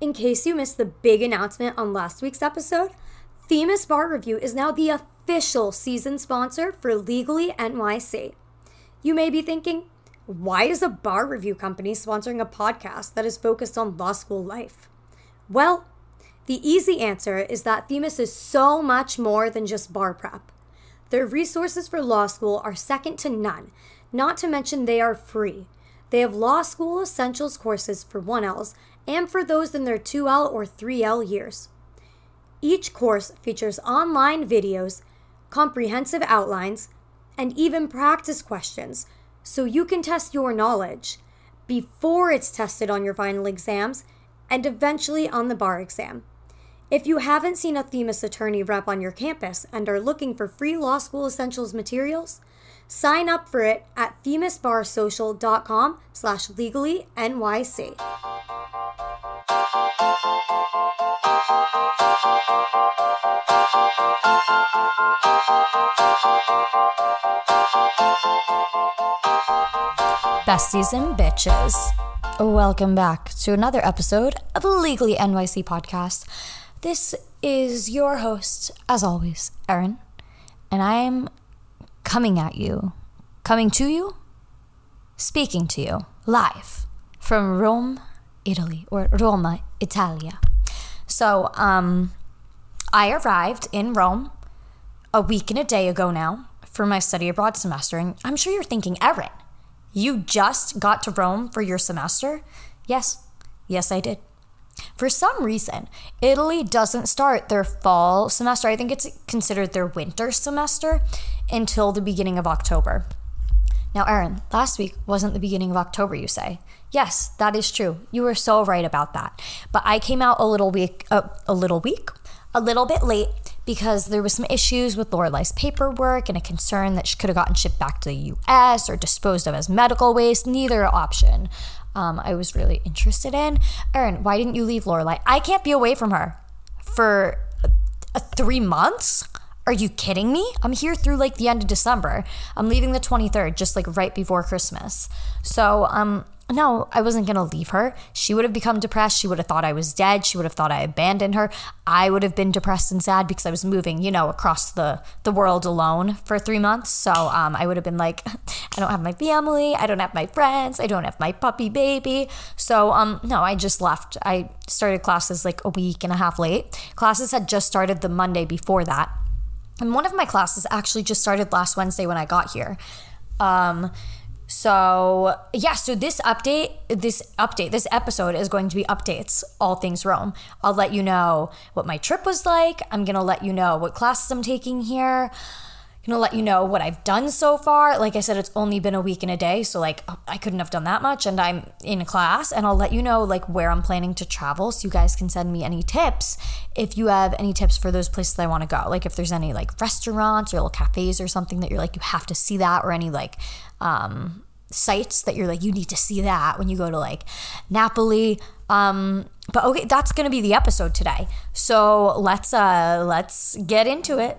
In case you missed the big announcement on last week's episode, Themis Bar Review is now the official season sponsor for Legally NYC. You may be thinking, why is a bar review company sponsoring a podcast that is focused on law school life? Well, the easy answer is that Themis is so much more than just bar prep. Their resources for law school are second to none, not to mention they are free. They have law school essentials courses for 1Ls and for those in their 2L or 3L years. Each course features online videos, comprehensive outlines, and even practice questions so you can test your knowledge before it's tested on your final exams and eventually on the bar exam. If you haven't seen a Themis attorney rep on your campus and are looking for free law school essentials materials, sign up for it at themisbarsocial.com slash legally NYC. Besties and bitches. Welcome back to another episode of the Legally NYC podcast. This is your host, as always, Erin, and I am coming at you, coming to you, speaking to you live from Rome, Italy, or Roma, Italia. So, um, I arrived in Rome a week and a day ago now for my study abroad semester, and I'm sure you're thinking, Erin, you just got to Rome for your semester? Yes, yes, I did. For some reason, Italy doesn't start their fall semester. I think it's considered their winter semester until the beginning of October. Now, Erin, last week wasn't the beginning of October, you say. Yes, that is true. You were so right about that. But I came out a little week, uh, a little week, a little bit late because there was some issues with Lorelai's paperwork and a concern that she could have gotten shipped back to the U.S. or disposed of as medical waste. Neither option um, I was really interested in. Erin, why didn't you leave Lorelai? I can't be away from her for three months. Are you kidding me? I'm here through like the end of December. I'm leaving the 23rd, just like right before Christmas. So, um, no, I wasn't going to leave her. She would have become depressed. She would have thought I was dead. She would have thought I abandoned her. I would have been depressed and sad because I was moving, you know, across the, the world alone for three months. So um, I would have been like, I don't have my family. I don't have my friends. I don't have my puppy baby. So um, no, I just left. I started classes like a week and a half late. Classes had just started the Monday before that. And one of my classes actually just started last Wednesday when I got here. Um, so yeah, so this update, this update, this episode is going to be updates, all things Rome. I'll let you know what my trip was like. I'm gonna let you know what classes I'm taking here. I'm gonna let you know what I've done so far. Like I said, it's only been a week and a day, so like I couldn't have done that much, and I'm in class. And I'll let you know like where I'm planning to travel, so you guys can send me any tips if you have any tips for those places I want to go. Like if there's any like restaurants or little cafes or something that you're like you have to see that, or any like um, sites that you're like you need to see that when you go to like Napoli. Um, but okay, that's gonna be the episode today. So let's uh let's get into it.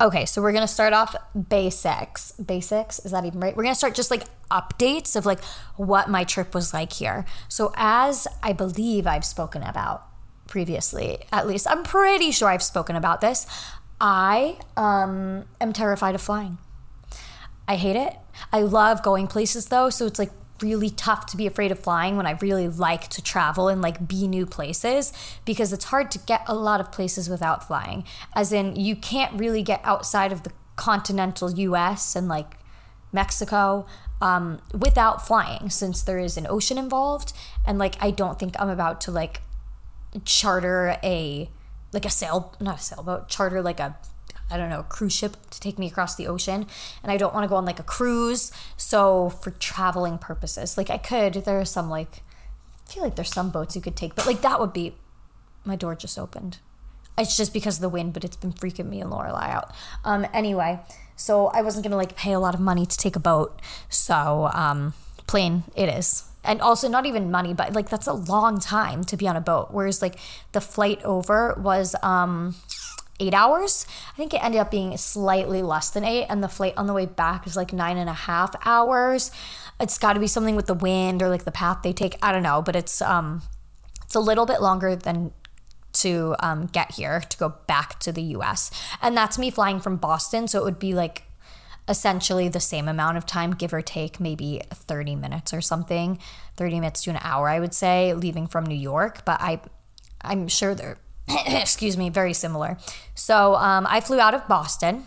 Okay, so we're gonna start off basics. Basics, is that even right? We're gonna start just like updates of like what my trip was like here. So, as I believe I've spoken about previously, at least I'm pretty sure I've spoken about this. I um, am terrified of flying. I hate it. I love going places though, so it's like really tough to be afraid of flying when I really like to travel and like be new places because it's hard to get a lot of places without flying. As in, you can't really get outside of the continental US and like Mexico um, without flying since there is an ocean involved. And like, I don't think I'm about to like charter a like a sail not a sailboat charter like a I don't know, a cruise ship to take me across the ocean. And I don't want to go on like a cruise. So for traveling purposes, like I could, there are some like, I feel like there's some boats you could take, but like that would be, my door just opened. It's just because of the wind, but it's been freaking me and Lorelai out. Um, anyway, so I wasn't gonna like pay a lot of money to take a boat. So um, plane it is and also not even money but like that's a long time to be on a boat whereas like the flight over was um eight hours. I think it ended up being slightly less than eight and the flight on the way back is like nine and a half hours. It's got to be something with the wind or like the path they take. I don't know but it's um it's a little bit longer than to um, get here to go back to the us and that's me flying from boston so it would be like essentially the same amount of time, give or take maybe 30 minutes or something, 30 minutes to an hour, I would say, leaving from New York. But I, I'm sure they're, excuse me, very similar. So um, I flew out of Boston.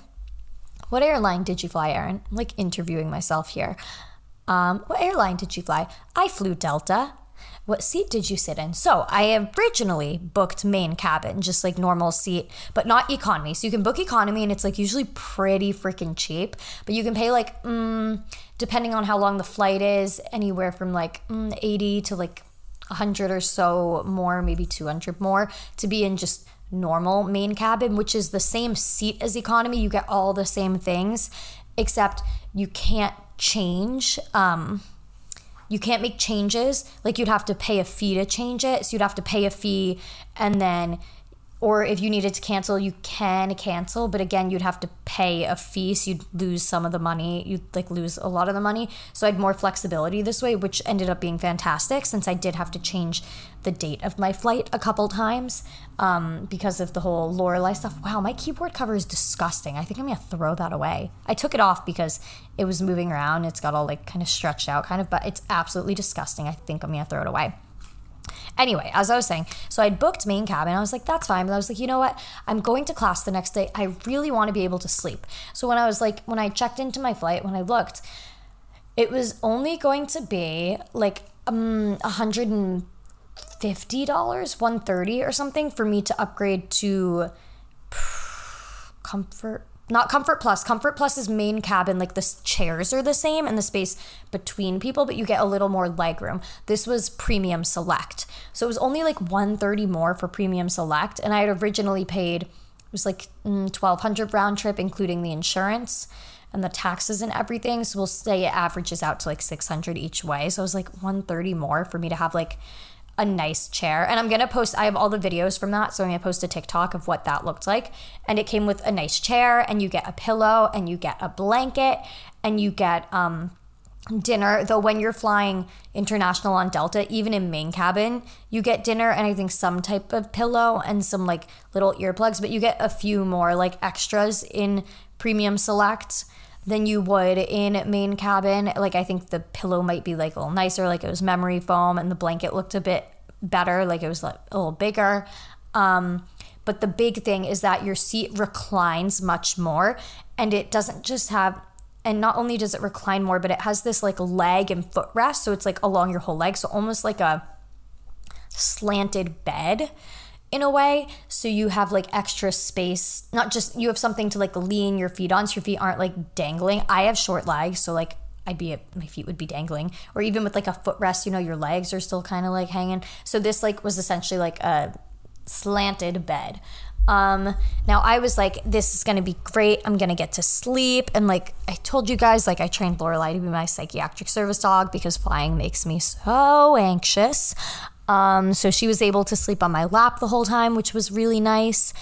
What airline did you fly, Erin? I'm like interviewing myself here. Um, what airline did you fly? I flew Delta. What seat did you sit in? So I originally booked main cabin, just like normal seat, but not economy. So you can book economy and it's like usually pretty freaking cheap, but you can pay like, mm, depending on how long the flight is, anywhere from like mm, 80 to like 100 or so more, maybe 200 more to be in just normal main cabin, which is the same seat as economy. You get all the same things, except you can't change. Um, you can't make changes. Like you'd have to pay a fee to change it. So you'd have to pay a fee and then or if you needed to cancel, you can cancel, but again, you'd have to pay a fee, so you'd lose some of the money. You'd like lose a lot of the money. So I had more flexibility this way, which ended up being fantastic since I did have to change the date of my flight a couple times um, because of the whole Lorelai stuff. Wow, my keyboard cover is disgusting. I think I'm gonna throw that away. I took it off because it was moving around. It's got all like kind of stretched out, kind of, but it's absolutely disgusting. I think I'm gonna throw it away. Anyway, as I was saying, so I'd booked main cabin. I was like, that's fine. But I was like, you know what? I'm going to class the next day. I really want to be able to sleep. So when I was like, when I checked into my flight, when I looked, it was only going to be like um, $150, 130 or something for me to upgrade to comfort not comfort plus. Comfort plus is main cabin like the chairs are the same and the space between people but you get a little more leg room. This was premium select. So it was only like 130 more for premium select and i had originally paid it was like 1200 mm, round trip including the insurance and the taxes and everything. So we'll say it averages out to like 600 each way. So it was like 130 more for me to have like a nice chair. And I'm gonna post, I have all the videos from that. So I'm gonna post a TikTok of what that looked like. And it came with a nice chair, and you get a pillow, and you get a blanket, and you get um, dinner. Though when you're flying international on Delta, even in main cabin, you get dinner and I think some type of pillow and some like little earplugs, but you get a few more like extras in premium select than you would in main cabin. Like I think the pillow might be like a little nicer, like it was memory foam, and the blanket looked a bit better, like it was like a little bigger. Um, but the big thing is that your seat reclines much more, and it doesn't just have. And not only does it recline more, but it has this like leg and footrest, so it's like along your whole leg, so almost like a slanted bed in a way so you have like extra space not just you have something to like lean your feet on so your feet aren't like dangling. I have short legs so like i'd be my feet would be dangling. Or even with like a footrest you know your legs are still kind of like hanging. So this like was essentially like a slanted bed. Um now i was like this is gonna be great. I'm gonna get to sleep. And like i told you guys like i trained lorelai to be my psychiatric service dog because flying makes me so anxious um, so she was able to sleep on my lap the whole time, which was really nice.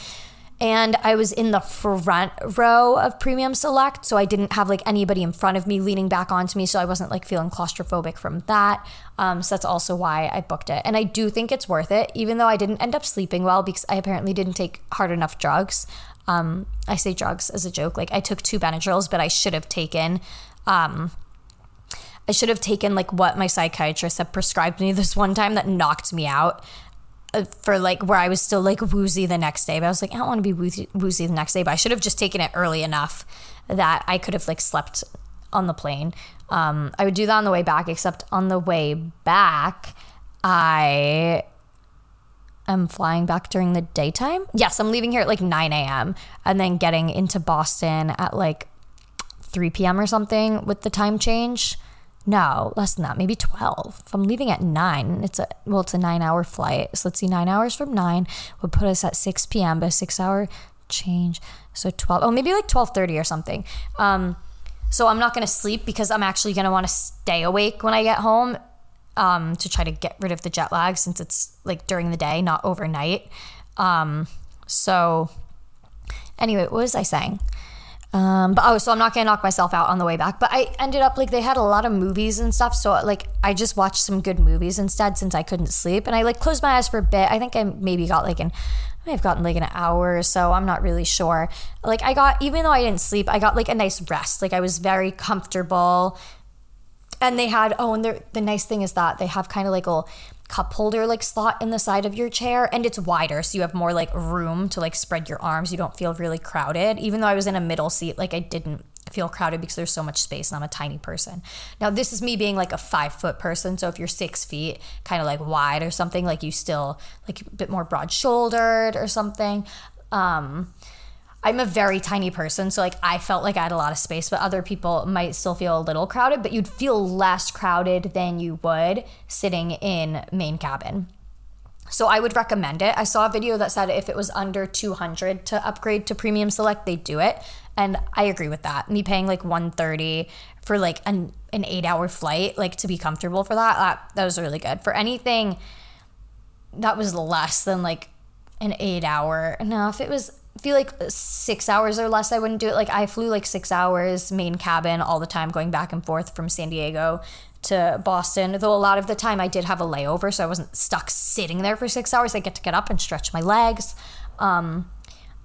And I was in the front row of Premium Select, so I didn't have like anybody in front of me leaning back onto me, so I wasn't like feeling claustrophobic from that. Um, so that's also why I booked it. And I do think it's worth it, even though I didn't end up sleeping well because I apparently didn't take hard enough drugs. Um, I say drugs as a joke, like I took two Benadryls, but I should have taken um, I should have taken like what my psychiatrist had prescribed me this one time that knocked me out uh, for like where I was still like woozy the next day. But I was like, I don't want to be woozy, woozy the next day. But I should have just taken it early enough that I could have like slept on the plane. Um, I would do that on the way back, except on the way back, I am flying back during the daytime. Yes, I'm leaving here at like 9 a.m. and then getting into Boston at like 3 p.m. or something with the time change. No, less than that, maybe 12. If I'm leaving at 9, it's a well, it's a 9-hour flight. So let's see 9 hours from 9 would put us at 6 p.m., but a 6-hour change. So 12. Oh, maybe like 12:30 or something. Um so I'm not going to sleep because I'm actually going to want to stay awake when I get home um, to try to get rid of the jet lag since it's like during the day, not overnight. Um, so, anyway, what was I saying? Um, but oh, so I'm not gonna knock myself out on the way back. But I ended up like they had a lot of movies and stuff, so like I just watched some good movies instead since I couldn't sleep, and I like closed my eyes for a bit. I think I maybe got like an I may have gotten like an hour or so. I'm not really sure. Like I got, even though I didn't sleep, I got like a nice rest. Like I was very comfortable. And they had, oh, and the nice thing is that they have kind of like a cup holder like slot in the side of your chair and it's wider so you have more like room to like spread your arms you don't feel really crowded even though i was in a middle seat like i didn't feel crowded because there's so much space and I'm a tiny person. Now, this is me being like a five foot person. So if you're six feet, kind of like wide or something, like you still like a bit more broad shouldered or something. Um, I'm a very tiny person, so like I felt like I had a lot of space, but other people might still feel a little crowded, but you'd feel less crowded than you would sitting in main cabin. So I would recommend it. I saw a video that said if it was under 200 to upgrade to premium select, they do it. And I agree with that. Me paying like 130 for like an, an eight hour flight, like to be comfortable for that, that, that was really good. For anything that was less than like an eight hour, no, if it was, feel like six hours or less, I wouldn't do it. Like I flew like six hours main cabin all the time, going back and forth from San Diego to Boston. Though a lot of the time I did have a layover, so I wasn't stuck sitting there for six hours. I get to get up and stretch my legs. Um,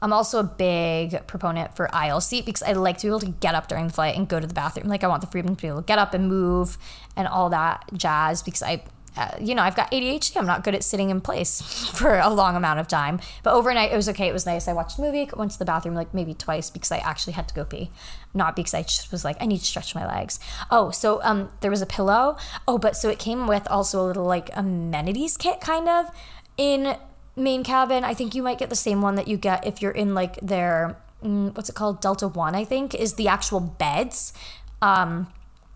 I'm also a big proponent for aisle seat because I like to be able to get up during the flight and go to the bathroom. Like I want the freedom to be able to get up and move and all that jazz because I, uh, you know, I've got ADHD. I'm not good at sitting in place for a long amount of time. But overnight it was okay. It was nice. I watched a movie, went to the bathroom like maybe twice because I actually had to go pee, not because I just was like I need to stretch my legs. Oh, so um, there was a pillow. Oh, but so it came with also a little like amenities kit kind of in main cabin. I think you might get the same one that you get if you're in like their mm, what's it called Delta One. I think is the actual beds. Um,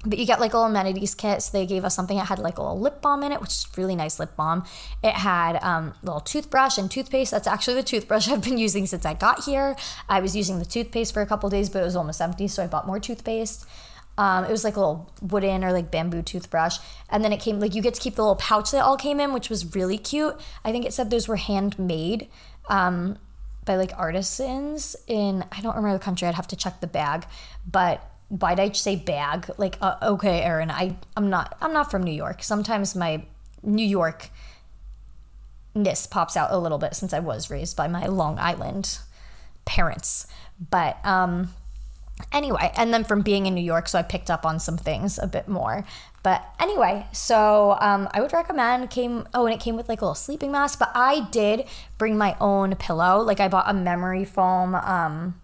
but you get like little amenities kit. So they gave us something that had like a little lip balm in it, which is really nice lip balm. It had um, little toothbrush and toothpaste. That's actually the toothbrush I've been using since I got here. I was using the toothpaste for a couple days, but it was almost empty, so I bought more toothpaste. Um, it was like a little wooden or like bamboo toothbrush. And then it came, like, you get to keep the little pouch that all came in, which was really cute. I think it said those were handmade um, by like artisans in, I don't remember the country, I'd have to check the bag. But why did I say bag? Like, uh, okay, Erin, I, I'm not, I'm not from New York. Sometimes my New York ness pops out a little bit since I was raised by my Long Island parents. But, um, anyway, and then from being in New York, so I picked up on some things a bit more. But anyway, so um, I would recommend came oh and it came with like a little sleeping mask, but I did bring my own pillow. Like I bought a memory foam um,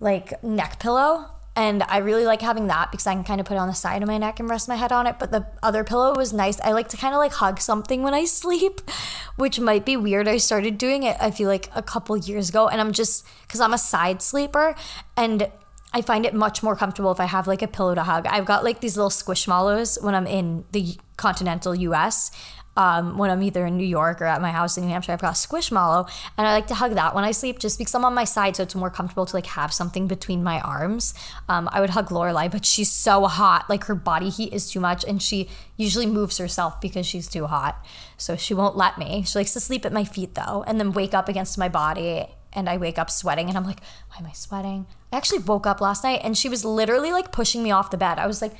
like neck pillow. And I really like having that because I can kind of put it on the side of my neck and rest my head on it. But the other pillow was nice. I like to kind of like hug something when I sleep, which might be weird. I started doing it, I feel like a couple years ago. And I'm just, because I'm a side sleeper and I find it much more comfortable if I have like a pillow to hug. I've got like these little squishmallows when I'm in the continental US. Um, when I'm either in New York or at my house in New Hampshire, I've got Squishmallow, and I like to hug that when I sleep, just because I'm on my side, so it's more comfortable to like have something between my arms. Um, I would hug Lorelai, but she's so hot, like her body heat is too much, and she usually moves herself because she's too hot, so she won't let me. She likes to sleep at my feet though, and then wake up against my body and I wake up sweating and I'm like, why am I sweating? I actually woke up last night and she was literally like pushing me off the bed. I was like,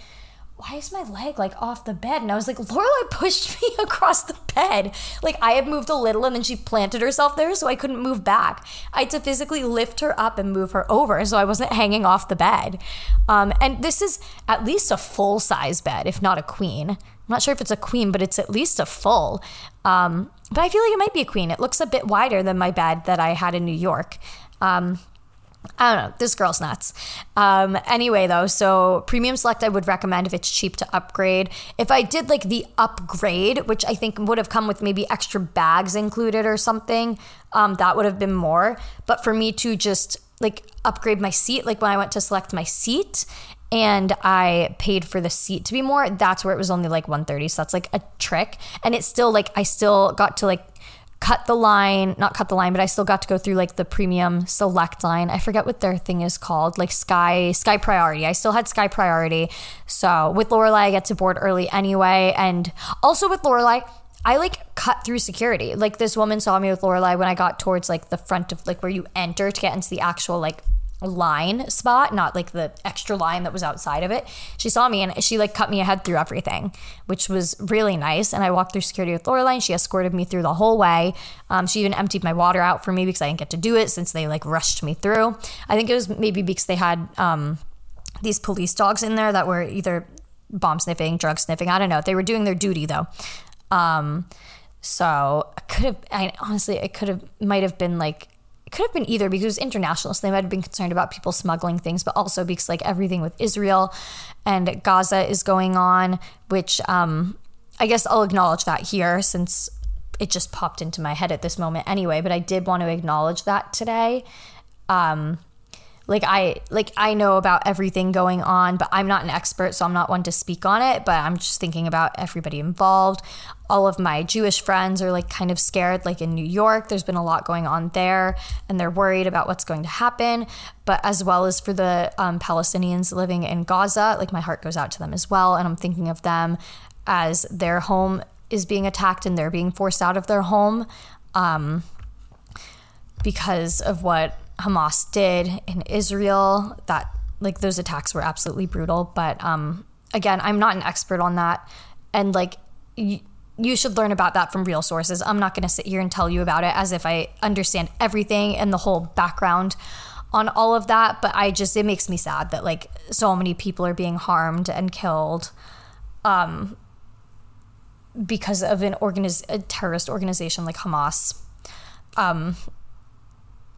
why is my leg like off the bed? And I was like, Lorelai pushed me across the bed. Like I had moved a little and then she planted herself there so I couldn't move back. I had to physically lift her up and move her over so I wasn't hanging off the bed. Um, and this is at least a full size bed, if not a queen. I'm not sure if it's a queen, but it's at least a full. Um, but I feel like it might be a queen. It looks a bit wider than my bed that I had in New York. Um, I don't know. This girl's nuts. Um, anyway, though, so premium select I would recommend if it's cheap to upgrade. If I did like the upgrade, which I think would have come with maybe extra bags included or something, um, that would have been more. But for me to just like upgrade my seat, like when I went to select my seat and I paid for the seat to be more, that's where it was only like 130. So that's like a trick. And it's still like I still got to like cut the line, not cut the line, but I still got to go through like the premium select line. I forget what their thing is called, like Sky Sky Priority. I still had Sky Priority. So with Lorelai, I get to board early anyway, and also with Lorelai. I like cut through security. Like this woman saw me with Lorelei when I got towards like the front of like where you enter to get into the actual like line spot, not like the extra line that was outside of it. She saw me and she like cut me ahead through everything, which was really nice. And I walked through security with Lorelai and she escorted me through the whole way. Um, she even emptied my water out for me because I didn't get to do it since they like rushed me through. I think it was maybe because they had um, these police dogs in there that were either bomb sniffing, drug sniffing. I don't know. They were doing their duty though. Um, so I could have, I honestly, it could have, might have been like it could have been either because it was international, so they might have been concerned about people smuggling things, but also because like everything with Israel and Gaza is going on, which um, I guess I'll acknowledge that here since it just popped into my head at this moment anyway. But I did want to acknowledge that today. Um, like I like I know about everything going on, but I'm not an expert, so I'm not one to speak on it, but I'm just thinking about everybody involved. All of my Jewish friends are like kind of scared like in New York, there's been a lot going on there and they're worried about what's going to happen, but as well as for the um, Palestinians living in Gaza, like my heart goes out to them as well and I'm thinking of them as their home is being attacked and they're being forced out of their home um, because of what Hamas did in Israel. That like those attacks were absolutely brutal. But um, again, I'm not an expert on that, and like. You should learn about that from real sources. I'm not going to sit here and tell you about it as if I understand everything and the whole background on all of that, but I just it makes me sad that like so many people are being harmed and killed um because of an organiz- a terrorist organization like Hamas. Um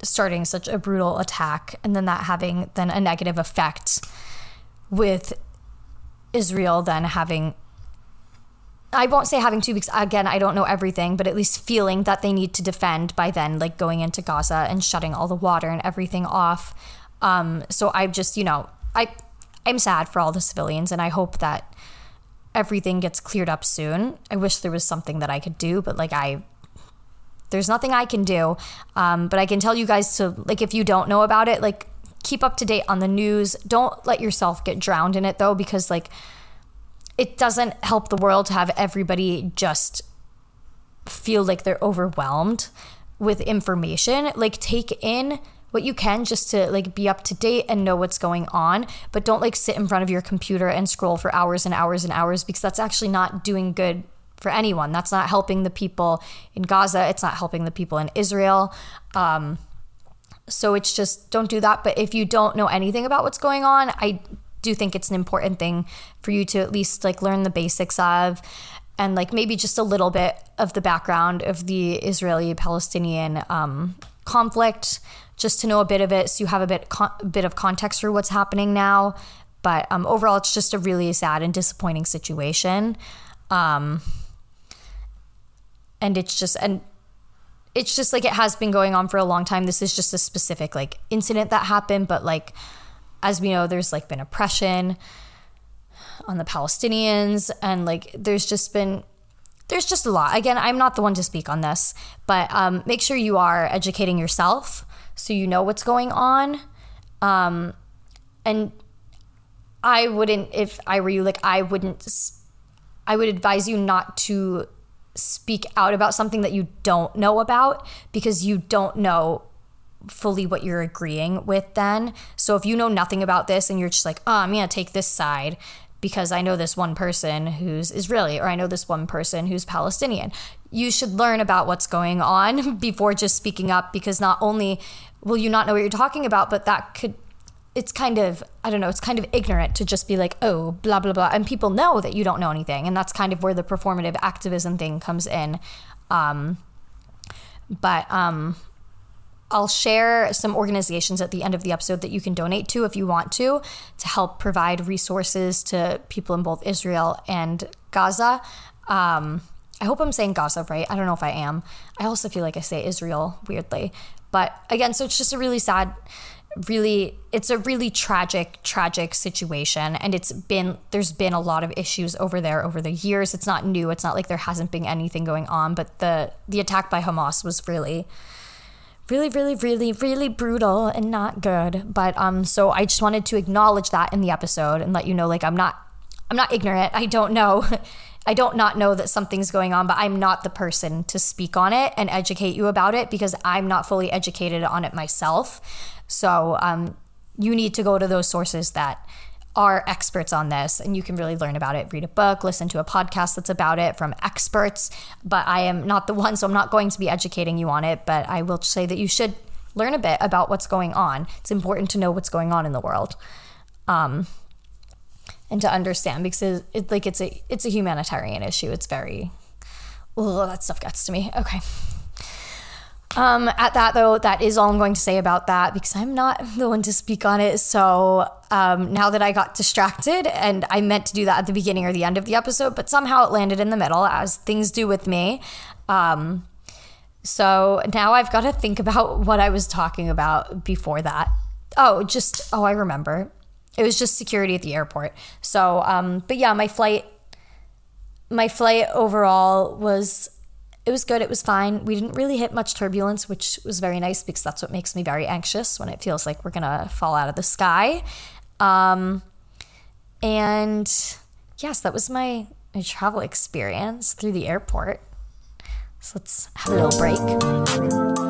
starting such a brutal attack and then that having then a negative effect with Israel then having I won't say having two weeks again I don't know everything but at least feeling that they need to defend by then like going into Gaza and shutting all the water and everything off um so I just you know I I'm sad for all the civilians and I hope that everything gets cleared up soon I wish there was something that I could do but like I there's nothing I can do. Um, but I can tell you guys to, like, if you don't know about it, like, keep up to date on the news. Don't let yourself get drowned in it, though, because, like, it doesn't help the world to have everybody just feel like they're overwhelmed with information. Like, take in what you can just to like be up to date and know what's going on but don't like sit in front of your computer and scroll for hours and hours and hours because that's actually not doing good for anyone. That's not helping the people in Gaza. It's not helping the people in Israel. Um, so it's just don't do that. But if you don't know anything about what's going on, I do think it's an important thing for you to at least like learn the basics of and like maybe just a little bit of the background of the Israeli Palestinian um, conflict, just to know a bit of it, so you have a bit con- bit of context for what's happening now. But um, overall, it's just a really sad and disappointing situation. Um, and it's just and it's just like it has been going on for a long time this is just a specific like incident that happened but like as we know there's like been oppression on the palestinians and like there's just been there's just a lot. Again i'm not the one to speak on this but um, make sure you are educating yourself so you know what's going on. Um, and i wouldn't if i were you like i wouldn't i would advise you not to speak out about something that you don't know about because you don't know fully what you're agreeing with then. So if you know nothing about this and you're just like, oh, I'm going to take this side because I know this one person who's Israeli or I know this one person who's Palestinian. You should learn about what's going on before just speaking up because not only will you not know what you're talking about, but that could it's kind of I don't know, it's kind of ignorant to just be like, oh, blah blah blah, and people know that you don't know anything, and that's kind of where the performative activism thing comes in. Um, but um, I'll share some organizations at the end of the episode that you can donate to if you want to, to help provide resources to people in both Israel and Gaza. Um, I hope I'm saying Gaza right. I don't know if I am. I also feel like I say Israel weirdly. But again, so it's just a really sad, really, it's a really tragic, tragic situation. And it's been, there's been a lot of issues over there over the years. It's not new. It's not like there hasn't been anything going on, but the, the attack by Hamas was really, really really really really brutal and not good but um so i just wanted to acknowledge that in the episode and let you know like i'm not i'm not ignorant. I don't know. I don't not know that something's going on but i'm not the person to speak on it and educate you about it because i'm not fully educated on it myself. So um you need to go to those sources that are experts on this and you can really learn about it. Read a book listen to a podcast that's about it from experts but i am not the one so i'm not going to be educating you on it but i will say that you should learn a bit about what's going on. It's important to know what's going on in the world um, and to understand because it's like it's a it's a humanitarian issue. It's very oh that stuff gets to me. Okay um, at that though, that is all I'm going to say about that because I'm not the one to speak on it. So um, now that I got distracted and I meant to do that at the beginning or the end of the episode, but somehow it landed in the middle, as things do with me. Um, so now I've got to think about what I was talking about before that. Oh, just oh, I remember. It was just security at the airport. So, um, but yeah, my flight, my flight overall was it was good. It was fine. We didn't really hit much turbulence, which was very nice because that's what makes me very anxious when it feels like we're gonna fall out of the sky. Um, and yes, that was my, my travel experience through the airport. So let's have a little break.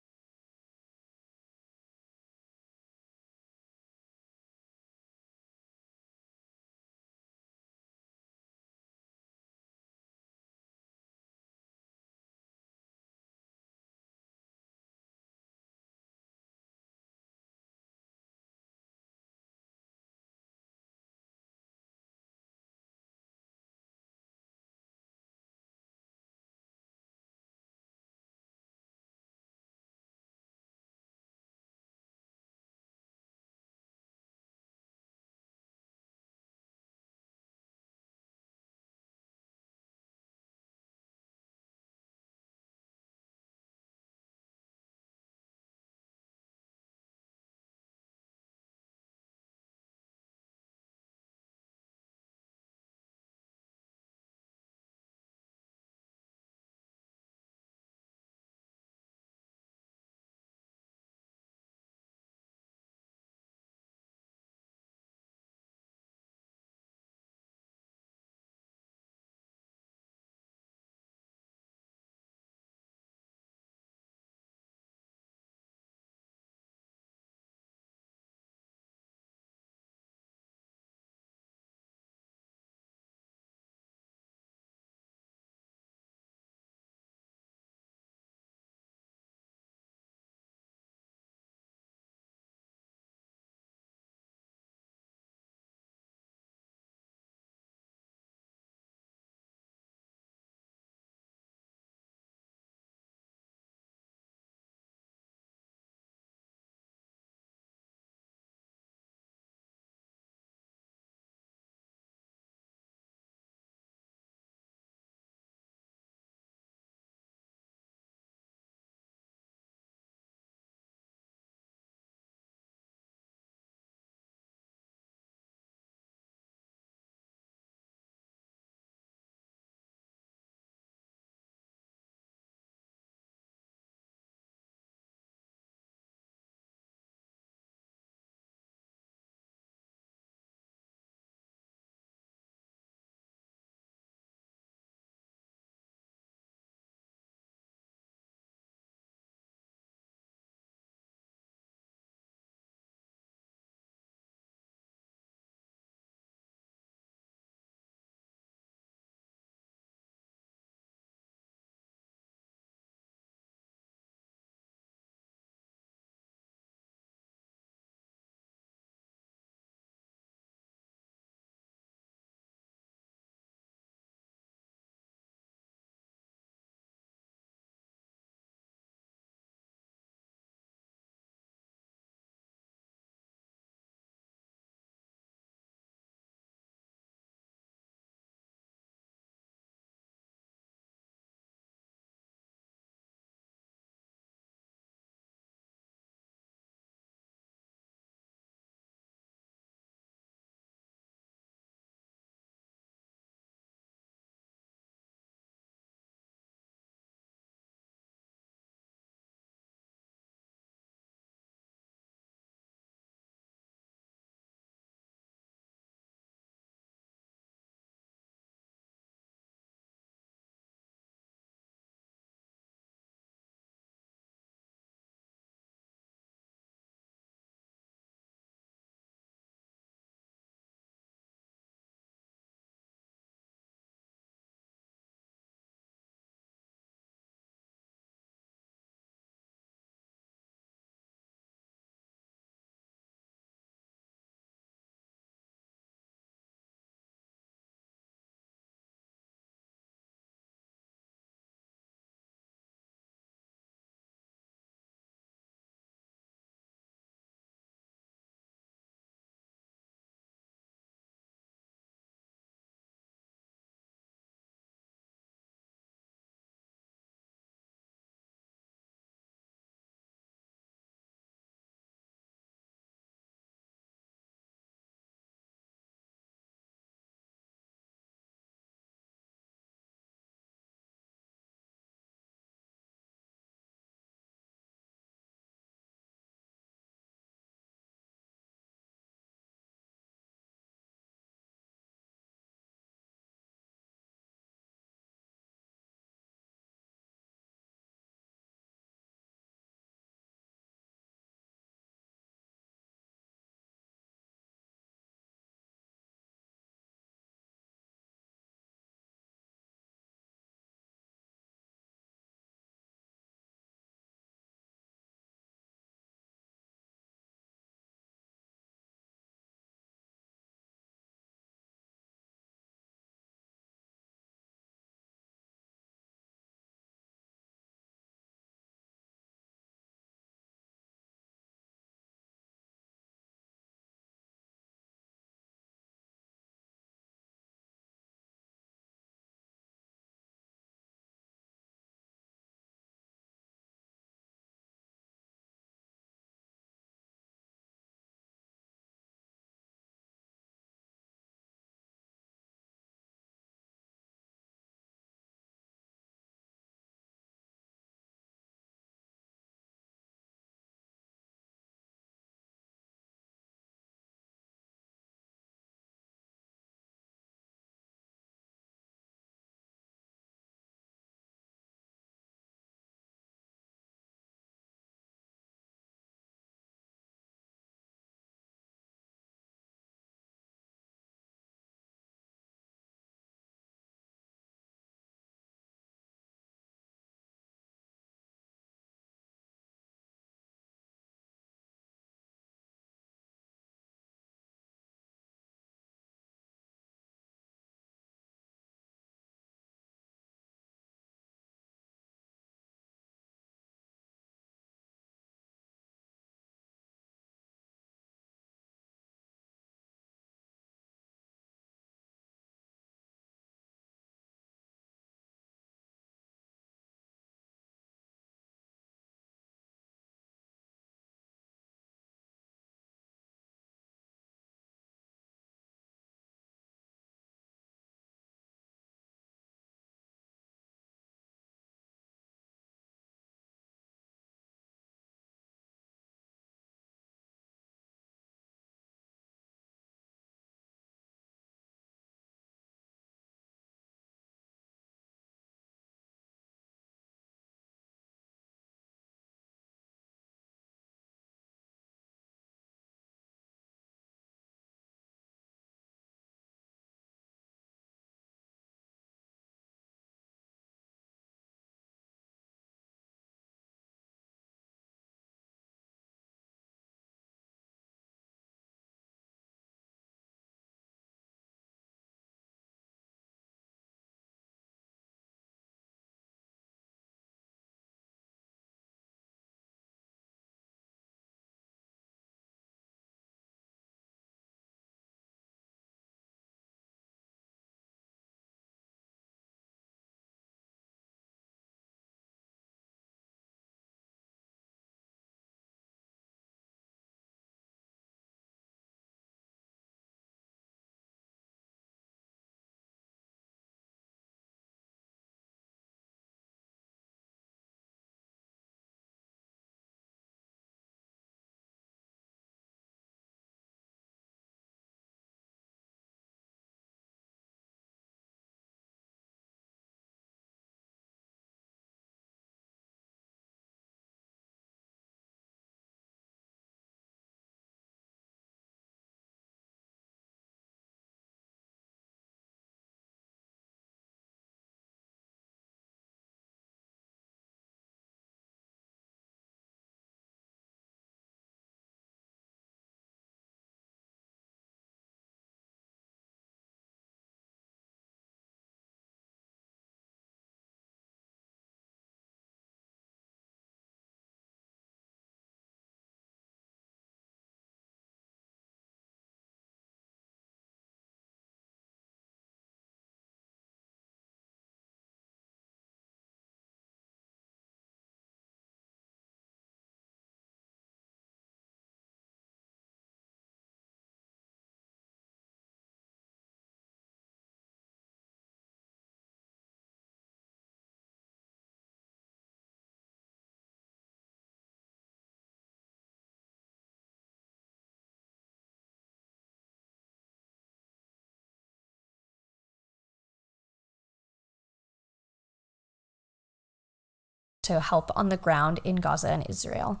To help on the ground in Gaza and Israel.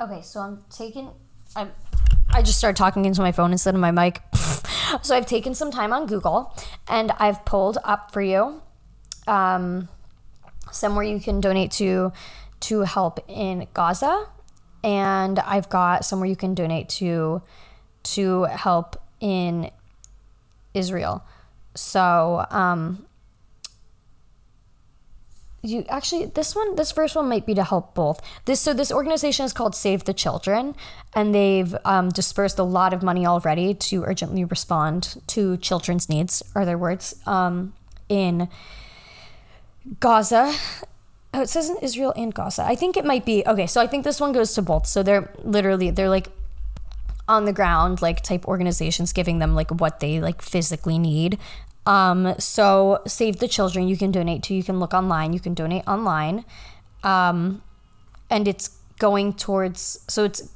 Okay, so I'm taking I'm I just started talking into my phone instead of my mic. so I've taken some time on Google and I've pulled up for you um, somewhere you can donate to to help in Gaza, and I've got somewhere you can donate to to help in Israel. So um, you actually this one this first one might be to help both. This so this organization is called save the children and they've um, dispersed a lot of money already to urgently respond to children's needs are their words um, in gaza. Oh it says in israel and gaza. I think it might be okay so i think this one goes to both. So they're literally they're like on the ground like type organizations giving them like what they like physically need um, so Save the Children, you can donate to. You can look online. You can donate online, um, and it's going towards. So it's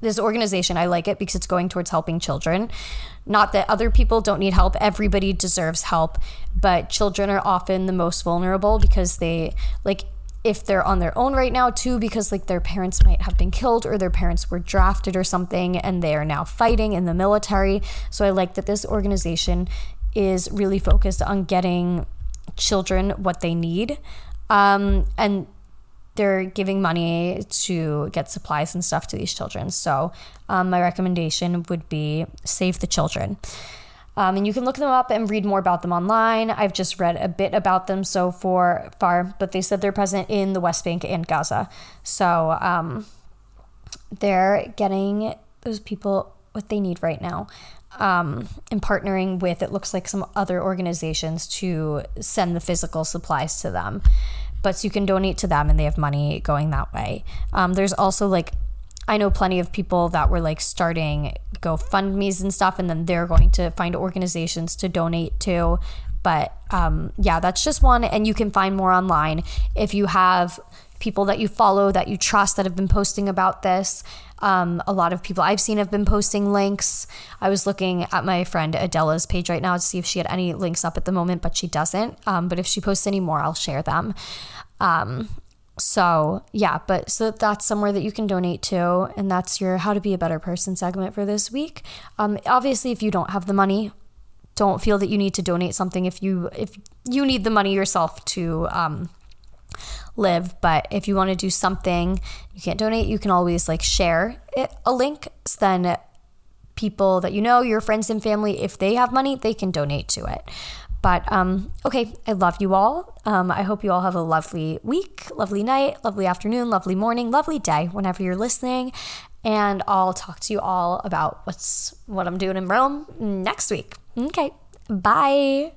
this organization. I like it because it's going towards helping children. Not that other people don't need help. Everybody deserves help, but children are often the most vulnerable because they like if they're on their own right now too because like their parents might have been killed or their parents were drafted or something and they are now fighting in the military so i like that this organization is really focused on getting children what they need. Um, and they're giving money to get supplies and stuff to these children. So, um, my recommendation would be Save the Children. Um, and you can look them up and read more about them online. I've just read a bit about them so far, far but they said they're present in the West Bank and Gaza. So um, they're getting those people what they need right now um, and partnering with it looks like some other organizations to send the physical supplies to them. But you can donate to them and they have money going that way. Um, there's also like i know plenty of people that were like starting gofundme's and stuff and then they're going to find organizations to donate to. But um, yeah that's just one. And you can find more online. If you have people that you follow that you trust that have been posting about this um, a lot of people I've seen have been posting links. I was looking at my friend Adela's page right now to see if she had any links up at the moment, but she doesn't. Um, but if she posts any more, I'll share them. Um, so yeah, but so that's somewhere that you can donate to, and that's your how to be a better person segment for this week. Um, obviously, if you don't have the money, don't feel that you need to donate something if you if you need the money yourself to um, live. But if you want to do something, you can't donate, you can always like share it, a link. So then people that you know, your friends and family, if they have money, they can donate to it. But um, okay, I love you all. Um, I hope you all have a lovely week, lovely night, lovely afternoon, lovely morning, lovely day whenever you're listening. And I'll talk to you all about what's what I'm doing in Rome next week. Okay, bye.